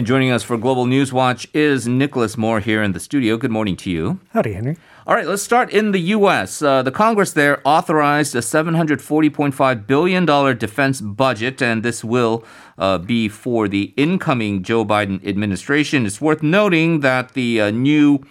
And joining us for Global News Watch is Nicholas Moore here in the studio. Good morning to you. Howdy, Henry. All right, let's start in the U.S. Uh, the Congress there authorized a $740.5 billion defense budget, and this will uh, be for the incoming Joe Biden administration. It's worth noting that the uh, new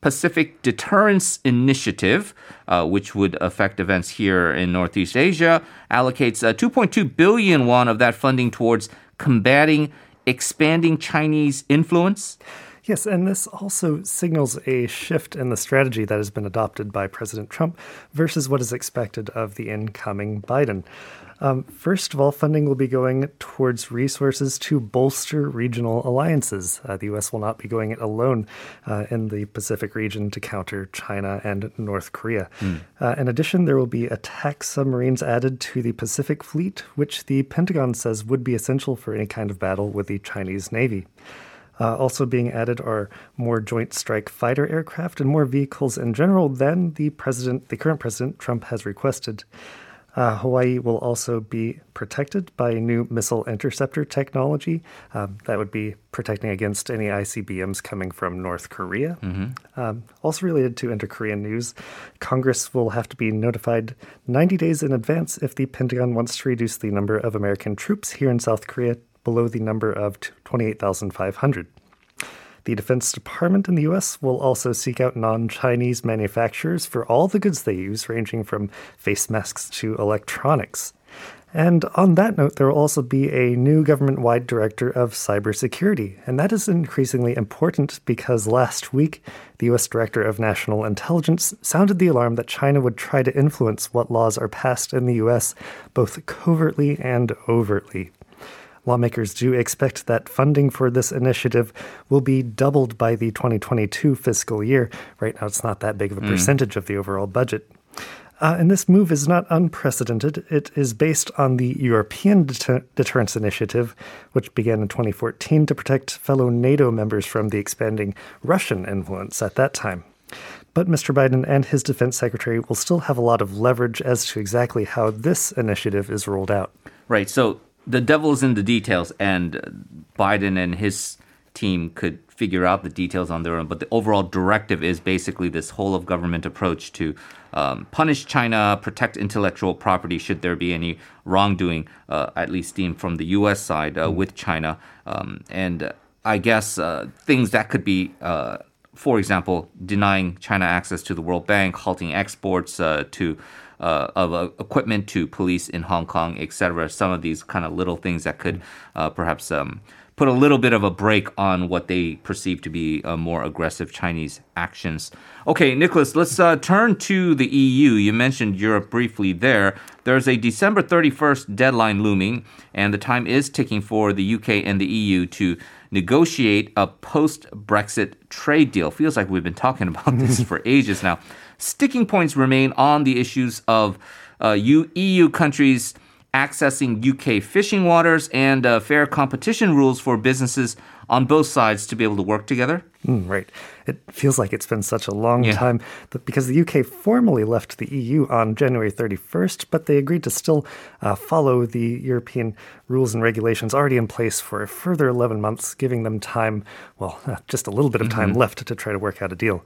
Pacific Deterrence Initiative, uh, which would affect events here in Northeast Asia, allocates uh, 2.2 billion won of that funding towards combating expanding Chinese influence. Yes, and this also signals a shift in the strategy that has been adopted by President Trump versus what is expected of the incoming Biden. Um, first of all, funding will be going towards resources to bolster regional alliances. Uh, the U.S. will not be going it alone uh, in the Pacific region to counter China and North Korea. Mm. Uh, in addition, there will be attack submarines added to the Pacific Fleet, which the Pentagon says would be essential for any kind of battle with the Chinese Navy. Uh, also being added are more Joint Strike Fighter aircraft and more vehicles in general than the president, the current president Trump has requested. Uh, Hawaii will also be protected by new missile interceptor technology. Um, that would be protecting against any ICBMs coming from North Korea. Mm-hmm. Um, also related to inter Korean news, Congress will have to be notified 90 days in advance if the Pentagon wants to reduce the number of American troops here in South Korea below the number of 28,500. The Defense Department in the US will also seek out non Chinese manufacturers for all the goods they use, ranging from face masks to electronics. And on that note, there will also be a new government wide director of cybersecurity. And that is increasingly important because last week, the US Director of National Intelligence sounded the alarm that China would try to influence what laws are passed in the US, both covertly and overtly. Lawmakers do expect that funding for this initiative will be doubled by the 2022 fiscal year. Right now, it's not that big of a mm. percentage of the overall budget. Uh, and this move is not unprecedented. It is based on the European Deter- Deterrence Initiative, which began in 2014 to protect fellow NATO members from the expanding Russian influence at that time. But Mr. Biden and his defense secretary will still have a lot of leverage as to exactly how this initiative is rolled out. Right. So the devil's in the details, and Biden and his team could figure out the details on their own. But the overall directive is basically this whole of government approach to um, punish China, protect intellectual property should there be any wrongdoing, uh, at least deemed from the U.S. side uh, with China. Um, and I guess uh, things that could be uh, for example, denying China access to the World Bank, halting exports uh, to uh, of uh, equipment to police in Hong Kong, etc. Some of these kind of little things that could uh, perhaps um, put a little bit of a break on what they perceive to be uh, more aggressive Chinese actions. Okay, Nicholas, let's uh, turn to the EU. You mentioned Europe briefly there. There's a December 31st deadline looming, and the time is ticking for the UK and the EU to negotiate a post Brexit trade deal. Feels like we've been talking about this for ages now. Sticking points remain on the issues of uh, EU countries accessing UK fishing waters and uh, fair competition rules for businesses on both sides to be able to work together. Mm, right. It feels like it's been such a long yeah. time because the UK formally left the EU on January 31st, but they agreed to still uh, follow the European rules and regulations already in place for a further 11 months, giving them time, well, uh, just a little bit of time mm-hmm. left to try to work out a deal.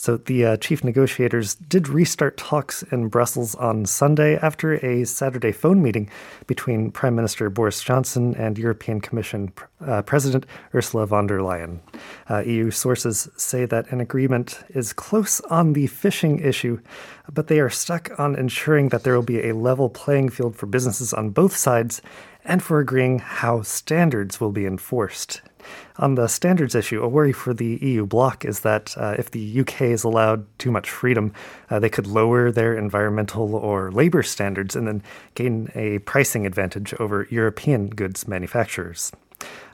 So the uh, chief negotiators did restart talks in Brussels on Sunday after a Saturday phone meeting between Prime Minister Boris Johnson and European Commission uh, President Ursula von der Leyen. Uh, EU sources say that an agreement is close on the fishing issue, but they are stuck on ensuring that there will be a level playing field for businesses on both sides and for agreeing how standards will be enforced. On the standards issue, a worry for the EU bloc is that uh, if the UK is allowed too much freedom, uh, they could lower their environmental or labor standards and then gain a pricing advantage over European goods manufacturers.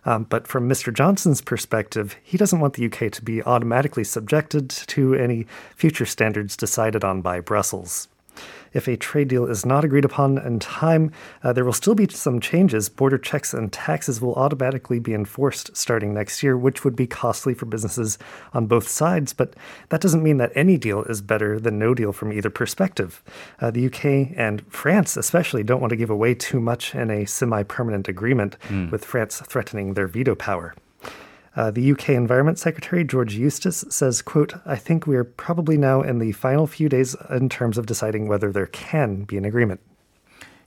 Um, but from Mr. Johnson's perspective, he doesn't want the UK to be automatically subjected to any future standards decided on by Brussels. If a trade deal is not agreed upon in time, uh, there will still be some changes. Border checks and taxes will automatically be enforced starting next year, which would be costly for businesses on both sides. But that doesn't mean that any deal is better than no deal from either perspective. Uh, the UK and France, especially, don't want to give away too much in a semi permanent agreement, mm. with France threatening their veto power. Uh, the UK Environment Secretary, George Eustice, says, quote, I think we are probably now in the final few days in terms of deciding whether there can be an agreement.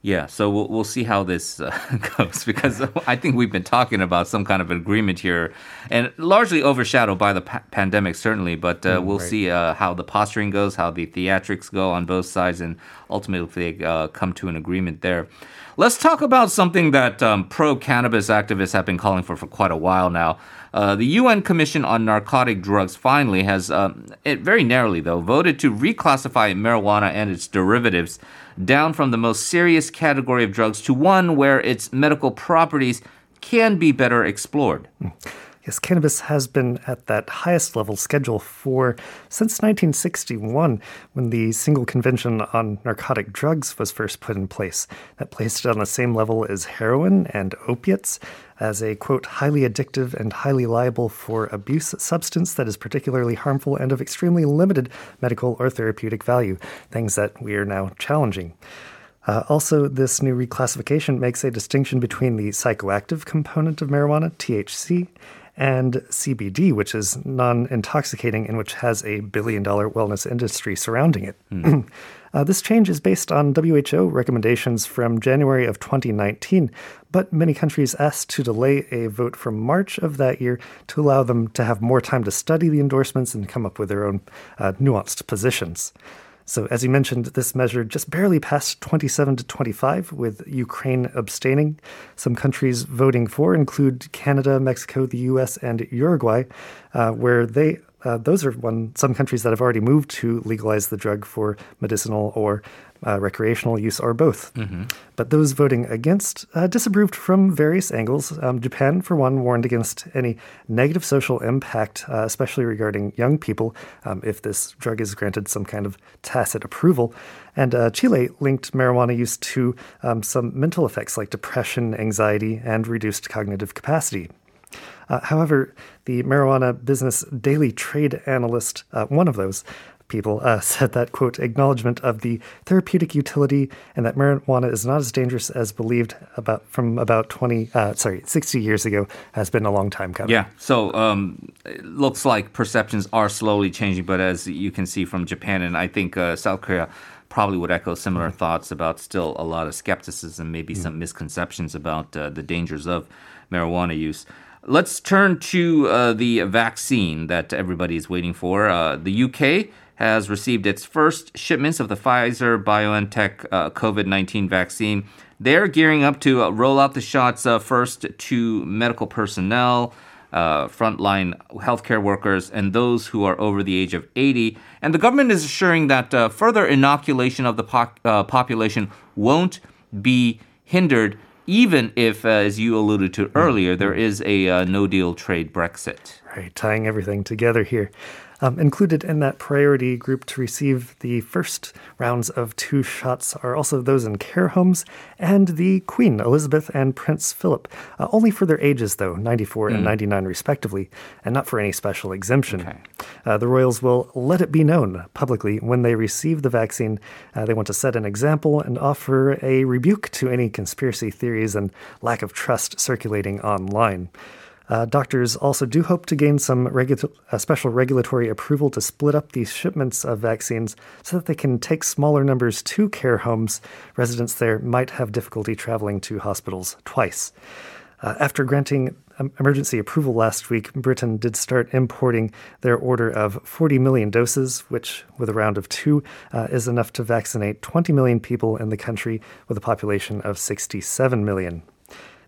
Yeah, so we'll, we'll see how this uh, goes because I think we've been talking about some kind of agreement here and largely overshadowed by the pa- pandemic, certainly. But uh, mm, we'll right. see uh, how the posturing goes, how the theatrics go on both sides, and ultimately if they uh, come to an agreement there. Let's talk about something that um, pro cannabis activists have been calling for for quite a while now. Uh, the UN Commission on Narcotic Drugs finally has, um, it very narrowly though, voted to reclassify marijuana and its derivatives down from the most serious category of drugs to one where its medical properties can be better explored. Cannabis has been at that highest level schedule for since 1961, when the single convention on narcotic drugs was first put in place. That placed it on the same level as heroin and opiates as a quote highly addictive and highly liable for abuse substance that is particularly harmful and of extremely limited medical or therapeutic value, things that we are now challenging. Uh, also, this new reclassification makes a distinction between the psychoactive component of marijuana, THC, and CBD, which is non intoxicating and which has a billion dollar wellness industry surrounding it. Mm. uh, this change is based on WHO recommendations from January of 2019, but many countries asked to delay a vote from March of that year to allow them to have more time to study the endorsements and come up with their own uh, nuanced positions. So, as you mentioned, this measure just barely passed 27 to 25, with Ukraine abstaining. Some countries voting for include Canada, Mexico, the US, and Uruguay, uh, where they uh, those are one some countries that have already moved to legalize the drug for medicinal or uh, recreational use or both. Mm-hmm. But those voting against uh, disapproved from various angles. Um, Japan, for one, warned against any negative social impact, uh, especially regarding young people, um, if this drug is granted some kind of tacit approval. And uh, Chile linked marijuana use to um, some mental effects like depression, anxiety, and reduced cognitive capacity. Uh, however, the marijuana business daily trade analyst, uh, one of those, people uh, said that quote acknowledgement of the therapeutic utility and that marijuana is not as dangerous as believed about from about 20 uh, sorry 60 years ago has been a long time coming yeah so um, it looks like perceptions are slowly changing but as you can see from japan and i think uh, south korea probably would echo similar thoughts about still a lot of skepticism maybe mm-hmm. some misconceptions about uh, the dangers of marijuana use Let's turn to uh, the vaccine that everybody is waiting for. Uh, the UK has received its first shipments of the Pfizer BioNTech uh, COVID 19 vaccine. They're gearing up to uh, roll out the shots uh, first to medical personnel, uh, frontline healthcare workers, and those who are over the age of 80. And the government is assuring that uh, further inoculation of the po- uh, population won't be hindered even if, uh, as you alluded to earlier, there is a uh, no deal trade Brexit. Right, tying everything together here. Um, included in that priority group to receive the first rounds of two shots are also those in care homes and the Queen, Elizabeth, and Prince Philip. Uh, only for their ages, though, 94 mm. and 99 respectively, and not for any special exemption. Okay. Uh, the royals will let it be known publicly when they receive the vaccine. Uh, they want to set an example and offer a rebuke to any conspiracy theories and lack of trust circulating online. Uh, doctors also do hope to gain some regu- uh, special regulatory approval to split up these shipments of vaccines so that they can take smaller numbers to care homes. Residents there might have difficulty traveling to hospitals twice. Uh, after granting um, emergency approval last week, Britain did start importing their order of 40 million doses, which, with a round of two, uh, is enough to vaccinate 20 million people in the country with a population of 67 million.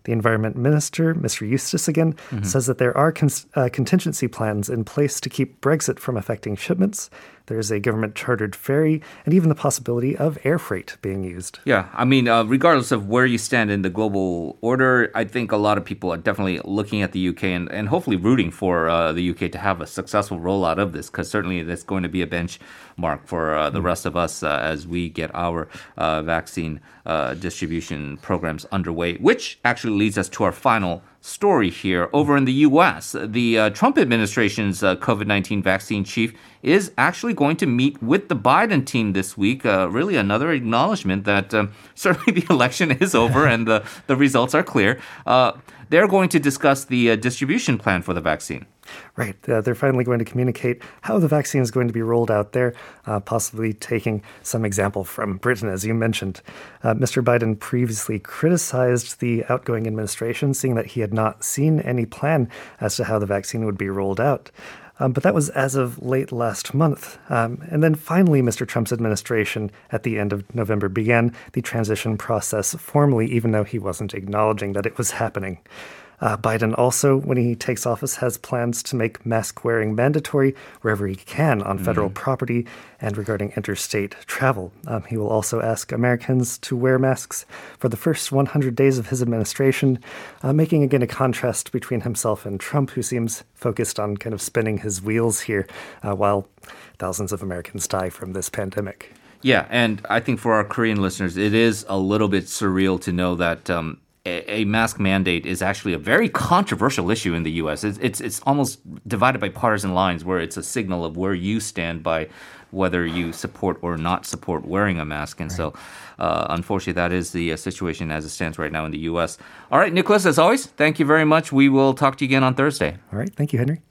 The Environment Minister, Mr. Eustice again, mm-hmm. says that there are con- uh, contingency plans in place to keep Brexit from affecting shipments. There's a government chartered ferry and even the possibility of air freight being used. Yeah, I mean, uh, regardless of where you stand in the global order, I think a lot of people are definitely looking at the UK and, and hopefully rooting for uh, the UK to have a successful rollout of this because certainly that's going to be a benchmark for uh, the mm. rest of us uh, as we get our uh, vaccine uh, distribution programs underway, which actually leads us to our final story here. Over in the U.S., the uh, Trump administration's uh, COVID 19 vaccine chief is actually going to meet with the Biden team this week. Uh, really, another acknowledgement that um, certainly the election is over and the, the results are clear. Uh, they're going to discuss the uh, distribution plan for the vaccine. Right. Uh, they're finally going to communicate how the vaccine is going to be rolled out there, uh, possibly taking some example from Britain, as you mentioned. Uh, Mr. Biden previously criticized the outgoing administration, seeing that he had not seen any plan as to how the vaccine would be rolled out. Um, but that was as of late last month. Um, and then finally, Mr. Trump's administration at the end of November began the transition process formally, even though he wasn't acknowledging that it was happening. Uh, Biden also, when he takes office, has plans to make mask wearing mandatory wherever he can on federal mm. property and regarding interstate travel. Um, he will also ask Americans to wear masks for the first 100 days of his administration, uh, making again a contrast between himself and Trump, who seems focused on kind of spinning his wheels here uh, while thousands of Americans die from this pandemic. Yeah, and I think for our Korean listeners, it is a little bit surreal to know that um, a, mask mandate is actually a very controversial issue in the U.S. It's, it's, it's almost divided by partisan lines, where it's a signal of where you stand by whether you support or not support wearing a mask. And right. so, uh, unfortunately, that is the uh, situation as it stands right now in the U.S. All right, Nicholas, as always, thank you very much. We will talk to you again on Thursday. All right, thank you, Henry.